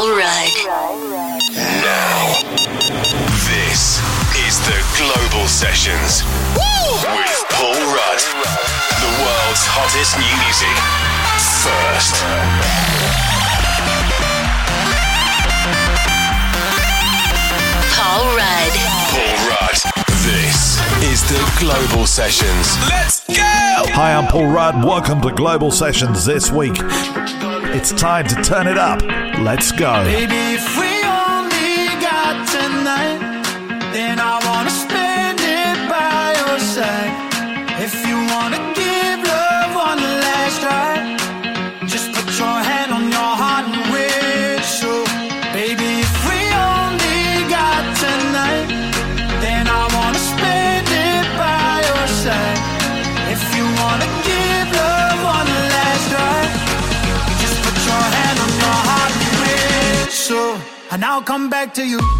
All right. Now, this is the Global Sessions Woo! with Paul Rudd. The world's hottest new music. First. Paul Rudd. Paul Rudd. This is the Global Sessions. Let's go! Hi, I'm Paul Rudd. Welcome to Global Sessions this week. It's time to turn it up. Let's go. back to you.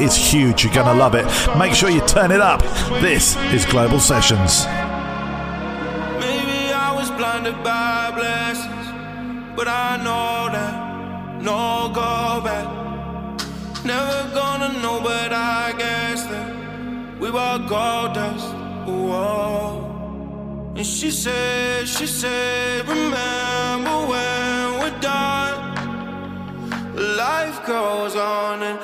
is huge. You're going to love it. Make sure you turn it up. This is Global Sessions. Maybe I was blinded by blessings, but I know that no go back. Never gonna know, but I guess that we were gold dust. Whoa. And she said, she said, remember when we're done. Life goes on and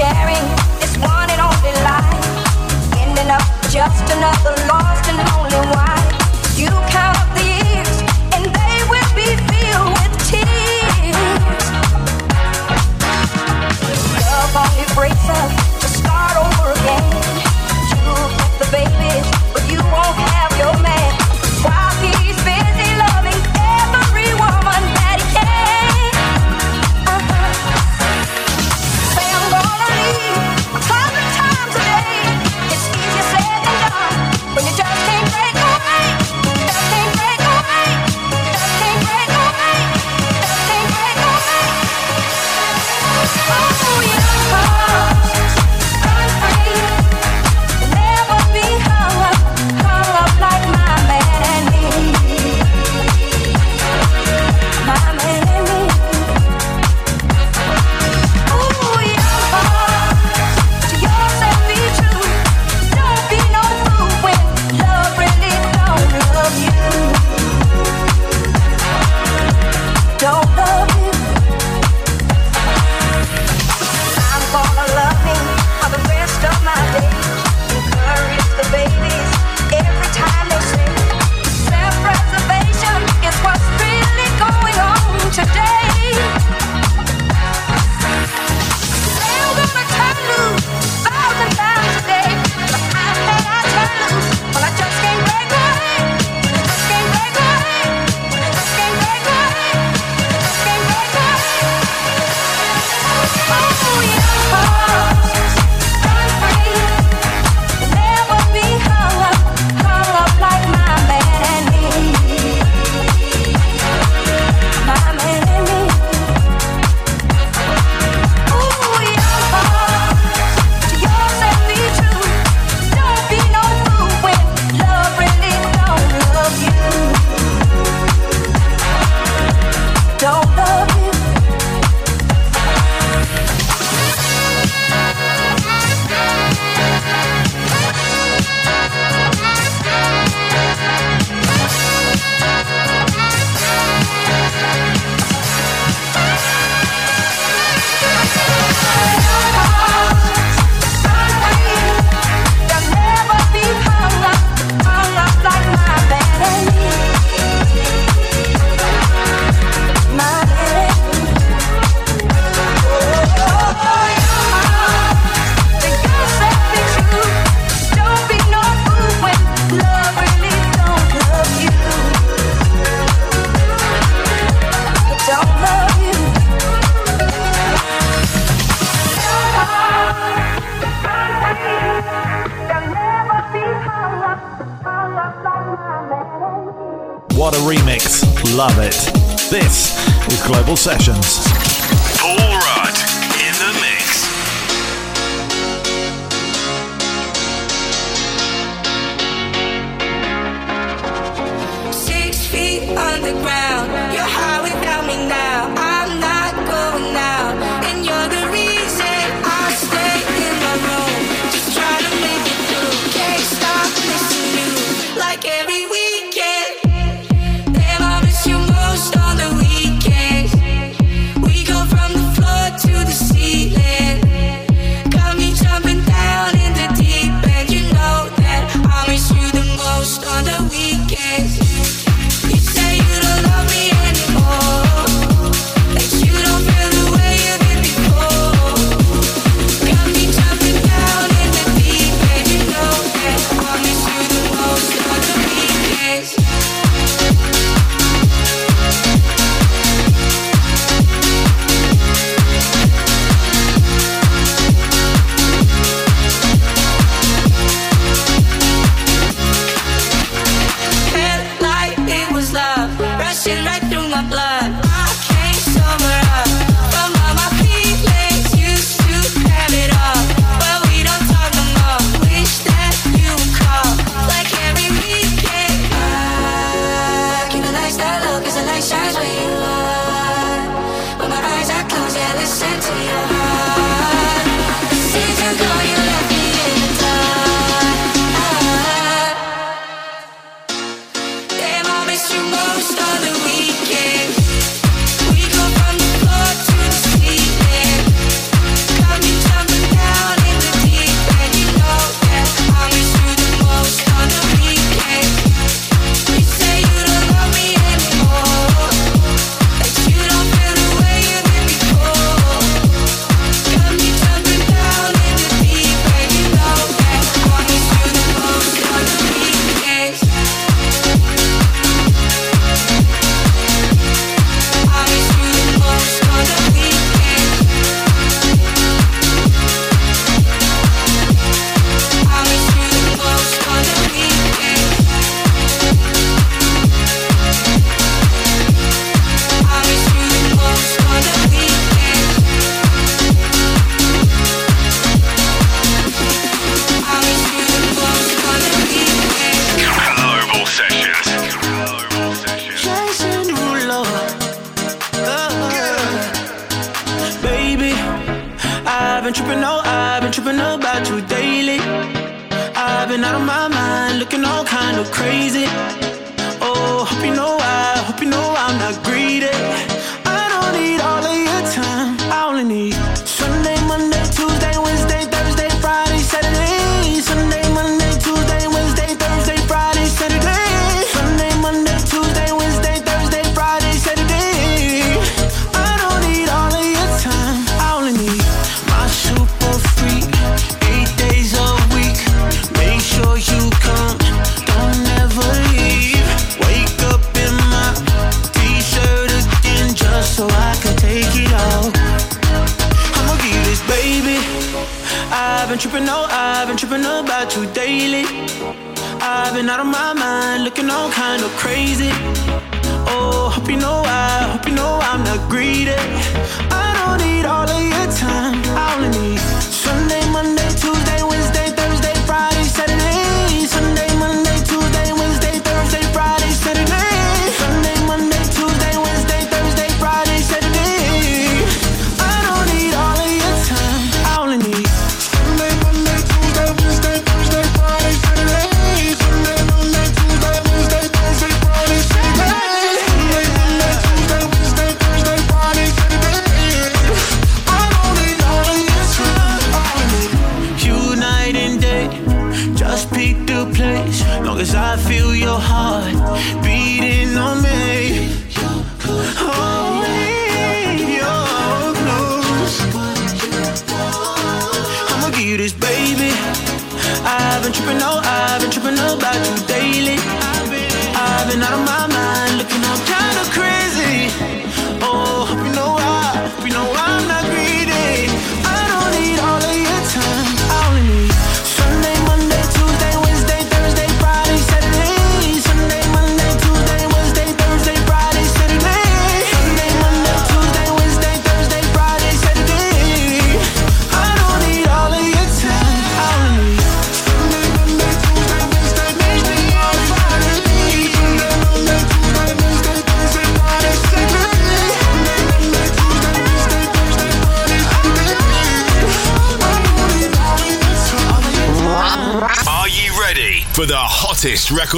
sharing this one and only life. Ending up just another lost and lonely wife. You count the years, and they will be filled with tears. Love only breaks us.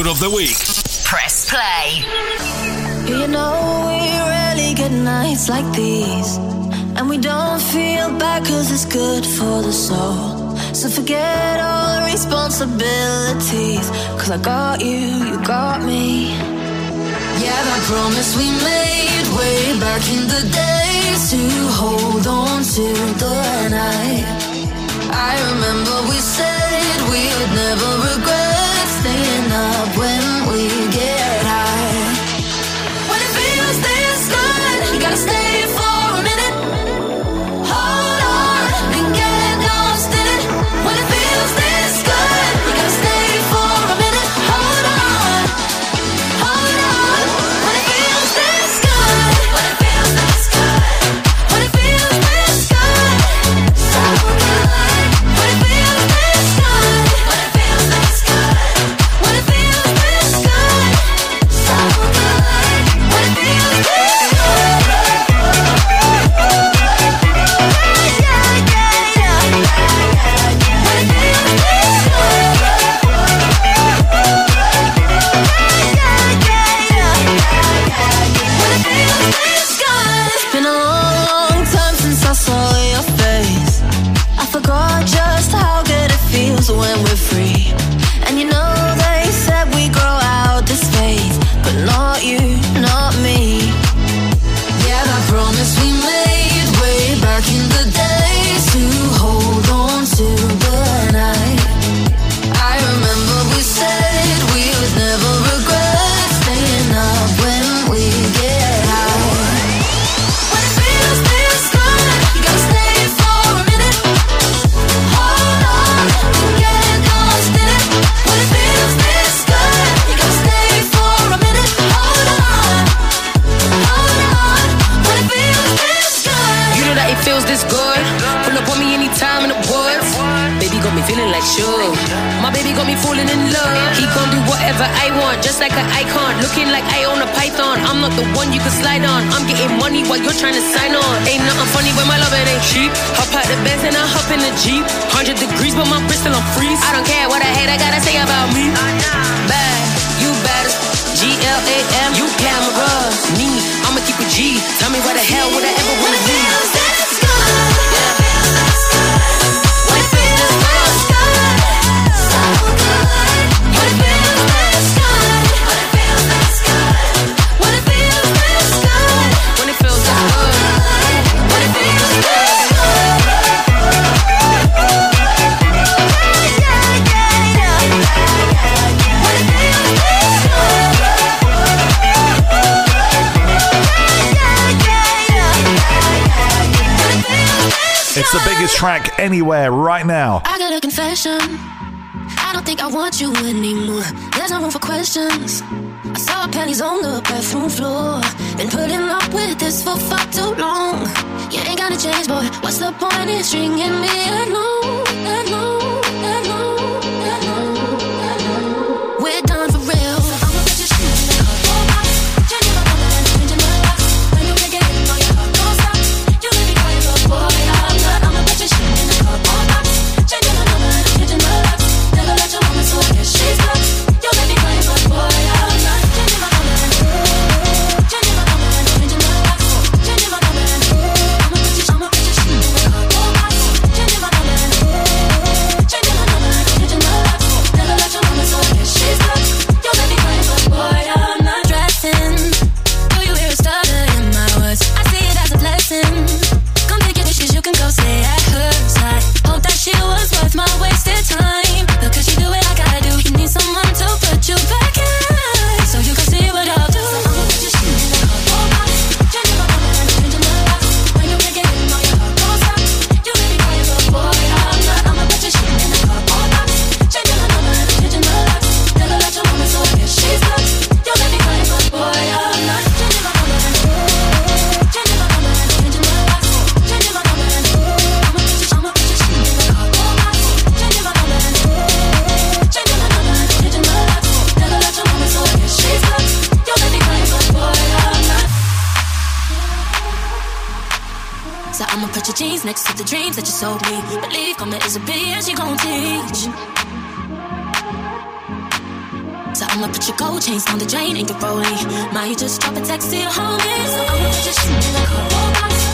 Record of the week. Press play. You know we rarely get nights like these And we don't feel bad cause it's good for the soul So forget all the responsibilities Cause I got you, you got me Yeah, that promise we made way back in the days To hold on to the night I remember we said we would never regret Staying up when we feeling like sure. My baby got me falling in love. He gon' do whatever I want, just like an icon. Looking like I own a python. I'm not the one you can slide on. I'm getting money while you're trying to sign on. Ain't nothing funny when my love it ain't cheap. Hop out the Benz and I hop in the Jeep. 100 degrees, but my wrist still on freeze. I don't care what I hate, I gotta say about me. Bad, you bad G L A M. You glamorous, me. I'ma keep it G. Tell me why the hell would I ever wanna be? It's the biggest track anywhere right now. I got a confession. I don't think I want you anymore. There's no room for questions. I saw panties on the bathroom floor. Been putting up with this for far too long. You ain't gonna change, boy. What's the point in stringing me along, along, told me. Believe coming is a bitch, she gon' teach. So I'ma put your gold chains on the drain and get rolling. Might just drop a text to your homies? So I'ma put your shit in the car.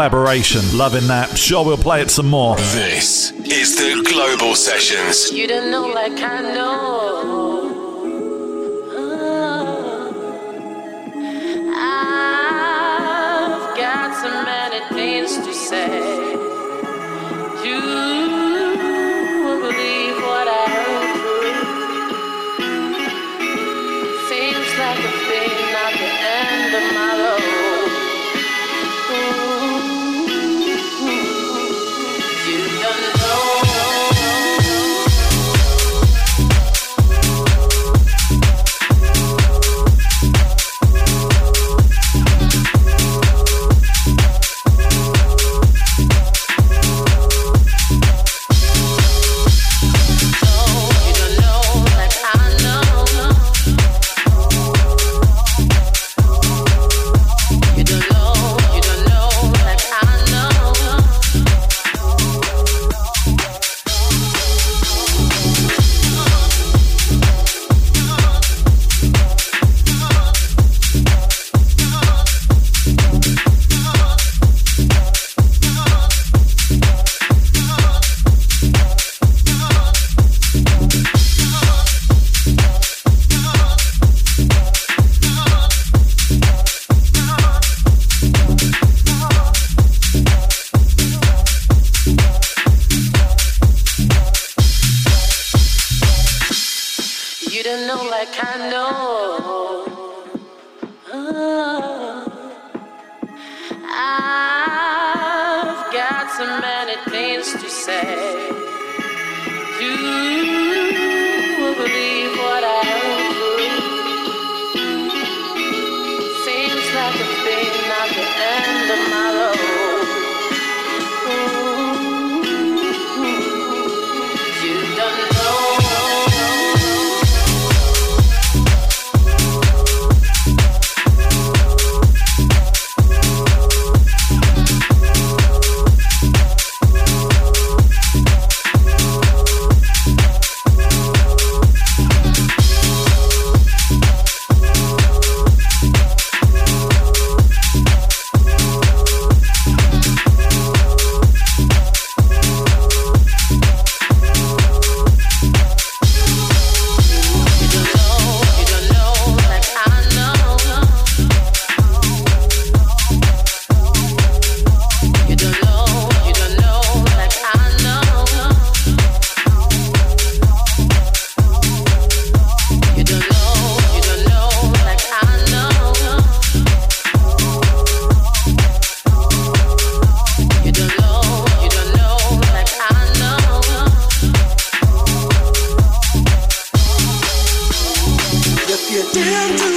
collaboration. Loving that. Sure, we'll play it some more. This is the Global Sessions. You don't know like I know. Damn to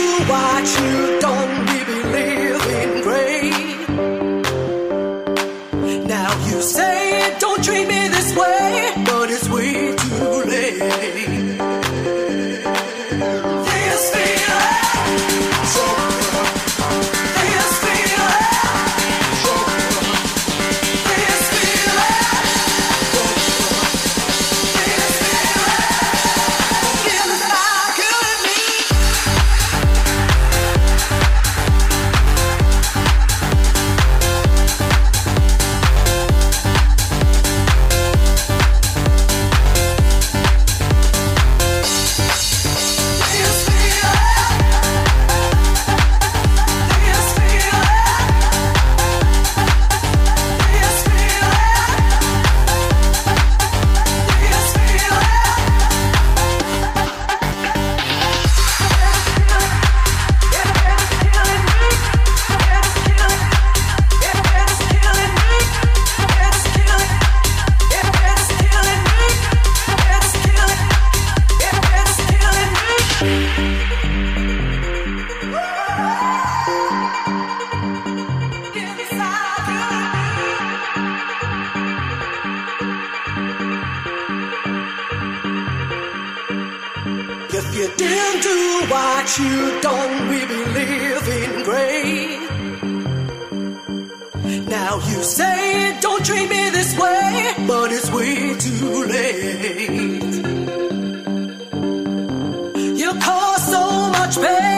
touch better.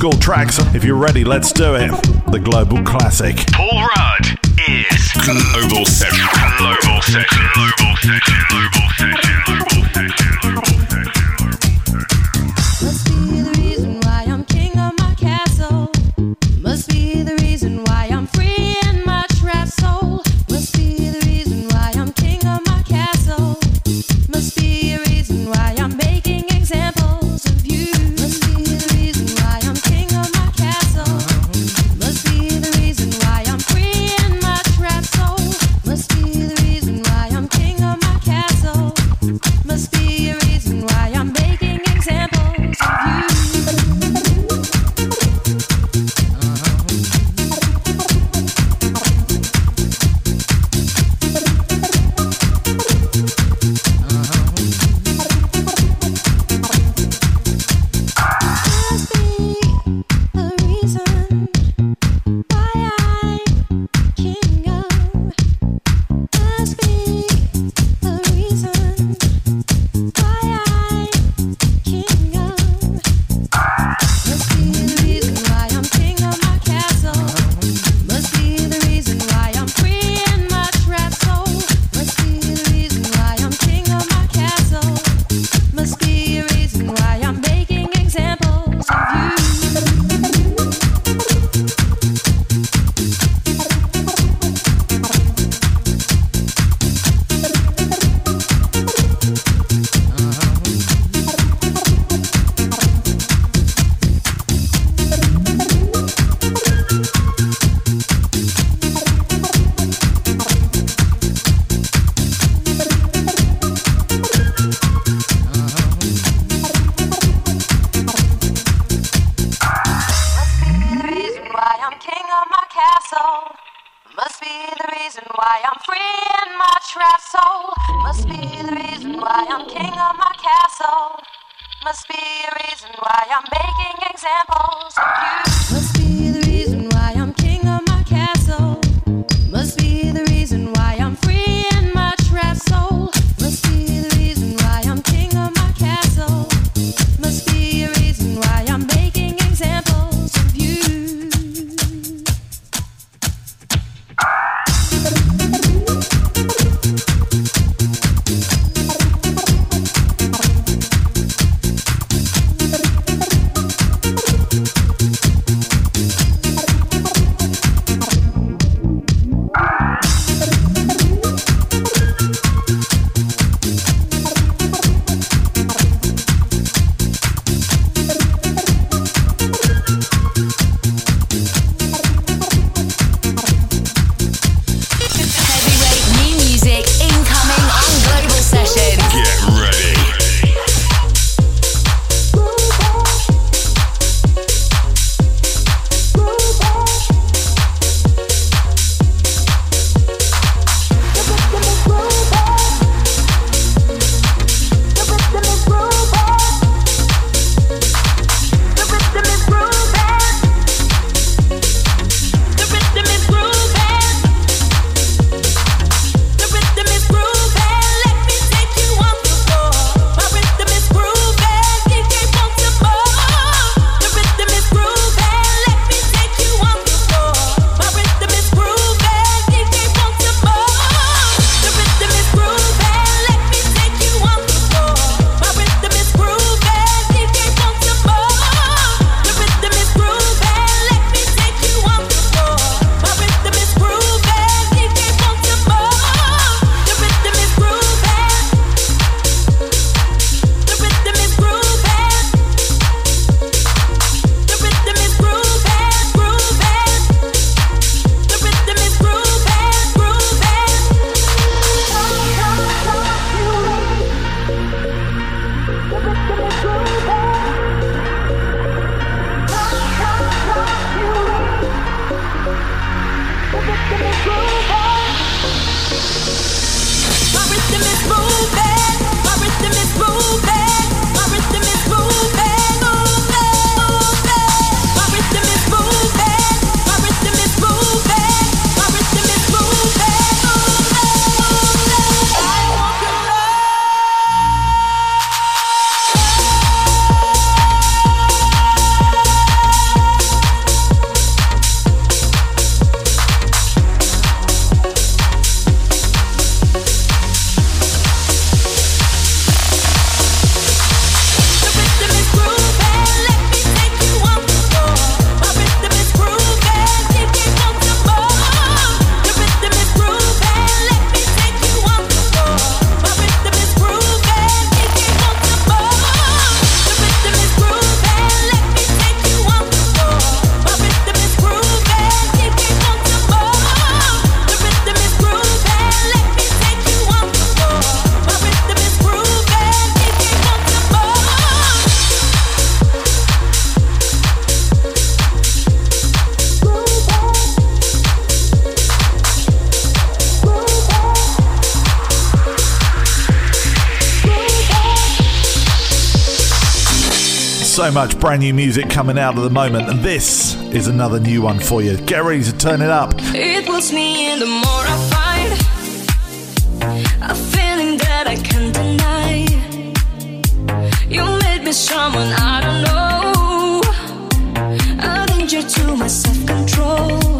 school tracks. If you're ready, let's do it. The Global Classic. Paul Rudd is Global Session. Global Session. Global Session. Global Session. Global Session. Global Session. So much brand new music coming out at the moment, and this is another new one for you. Get ready to turn it up. It me the more I find a feeling that I can't deny. You made me someone I don't know, a danger to my self control.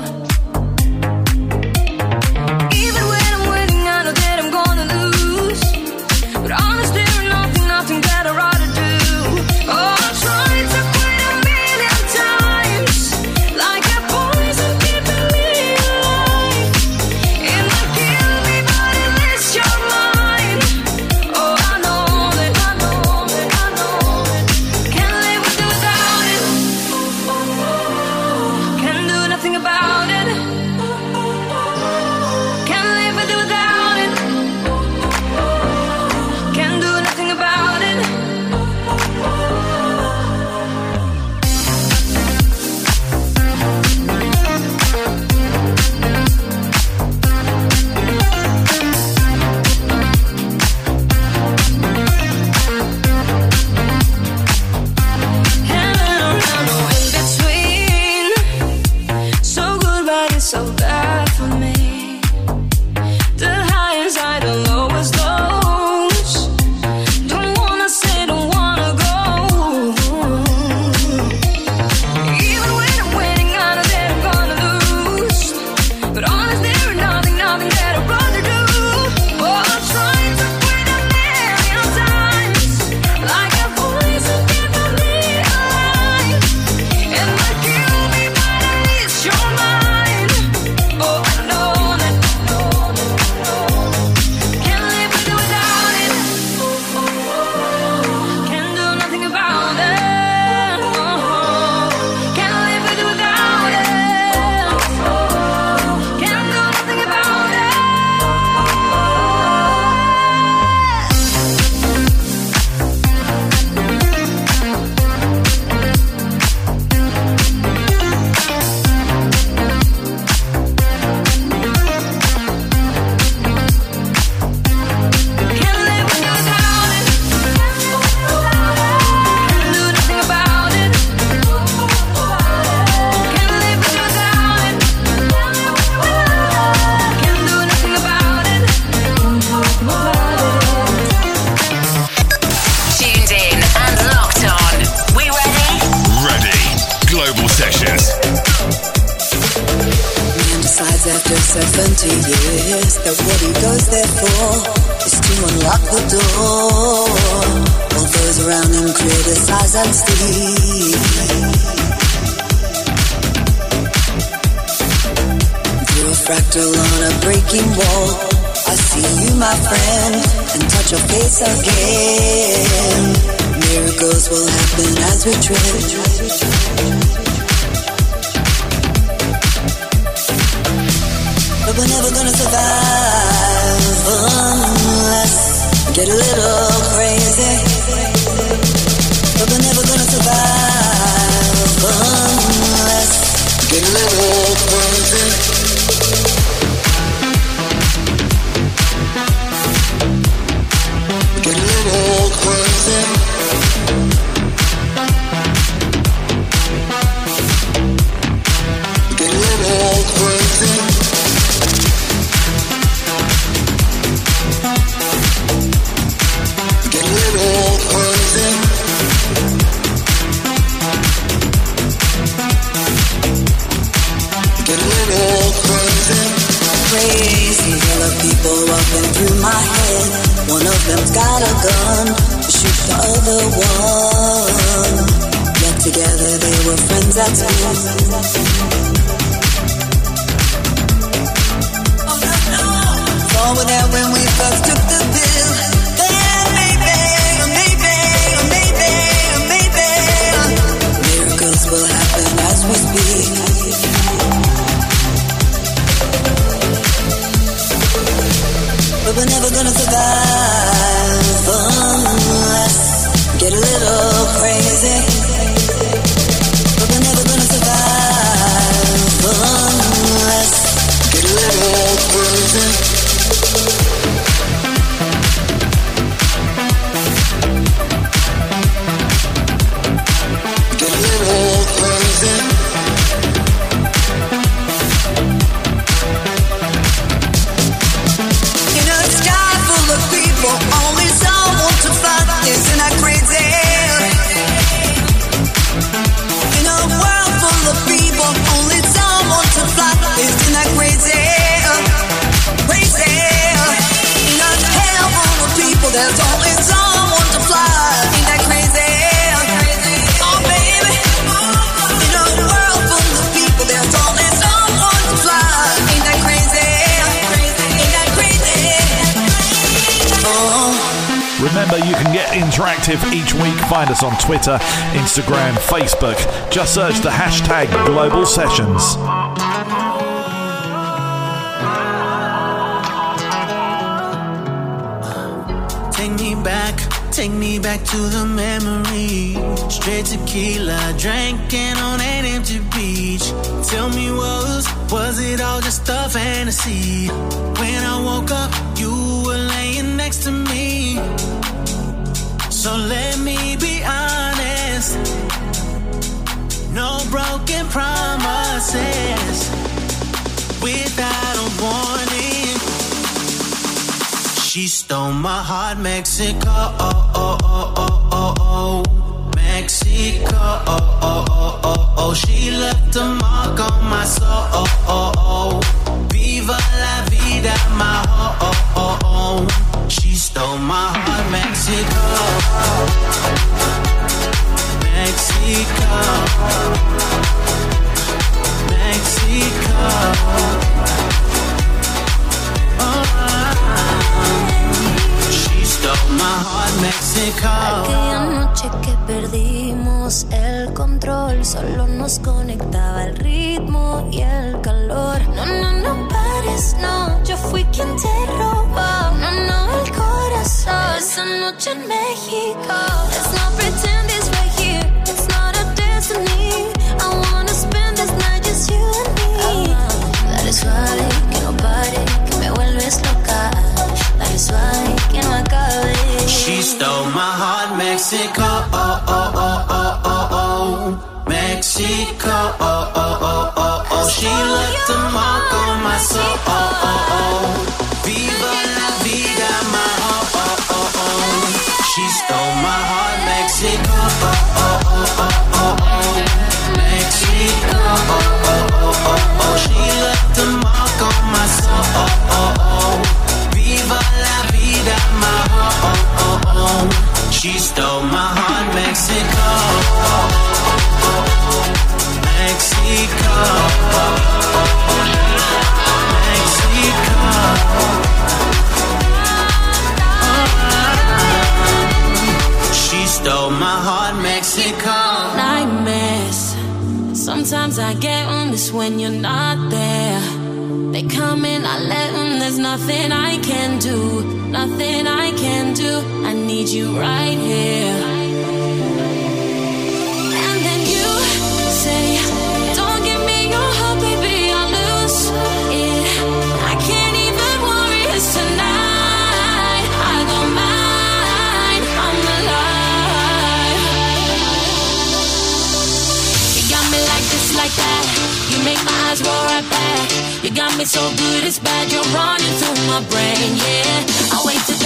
We Remember, you can get interactive each week. Find us on Twitter, Instagram, Facebook. Just search the hashtag Global Sessions. Take me back, take me back to the memory. Straight tequila, drinking on an empty beach. Tell me, was was it all just a fantasy? When I woke up, you were laying next to me. So let me be honest. No broken promises without a warning. She stole my heart, Mexico. Oh, oh, oh, oh, oh, oh. Mexico. Oh, oh, oh, oh, oh. She left a mark on my soul. Oh, oh, oh. Viva la vida, my oh, oh, oh. She stole my heart, Mexico. Mexico. Mexico. Aquella noche que perdimos el control, solo nos conectaba el ritmo y el calor. No, no, no pares, no, Let's not pretend it's right here, it's not destiny. I wanna spend this night just you and me. She stole my heart, Mexico. Oh, oh, oh, oh, oh, oh. Mexico. Oh, oh, oh, oh, oh. She left a mark on my soul. you're not there. They come in, I let them, there's nothing I can do, nothing I can do. I need you right here. just roll right back. You got me so good, it's bad. You're running through my brain, yeah. I wasted.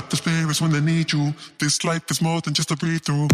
Stop the spirits when they need you. This life is more than just a breathe through.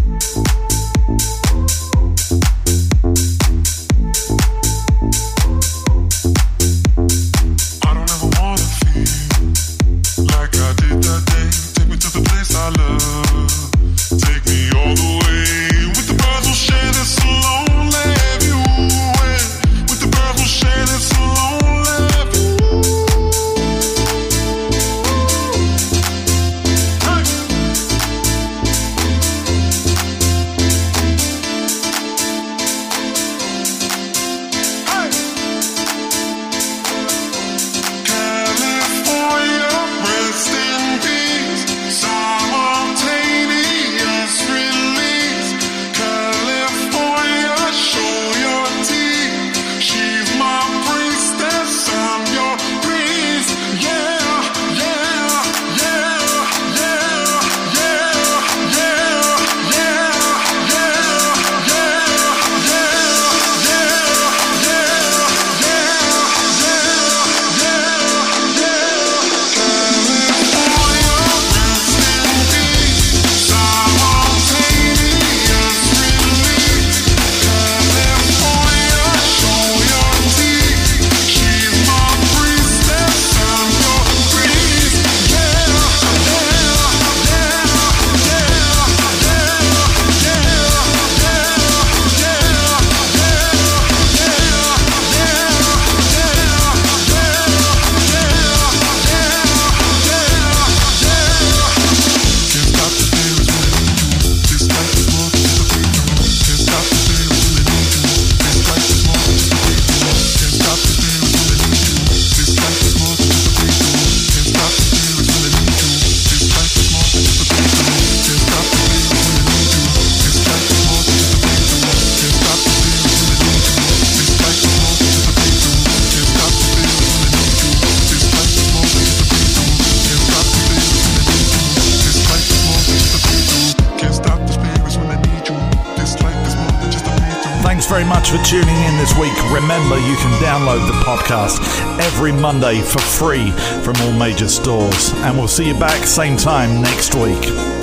For tuning in this week. Remember, you can download the podcast every Monday for free from all major stores. And we'll see you back same time next week.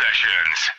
Sessions.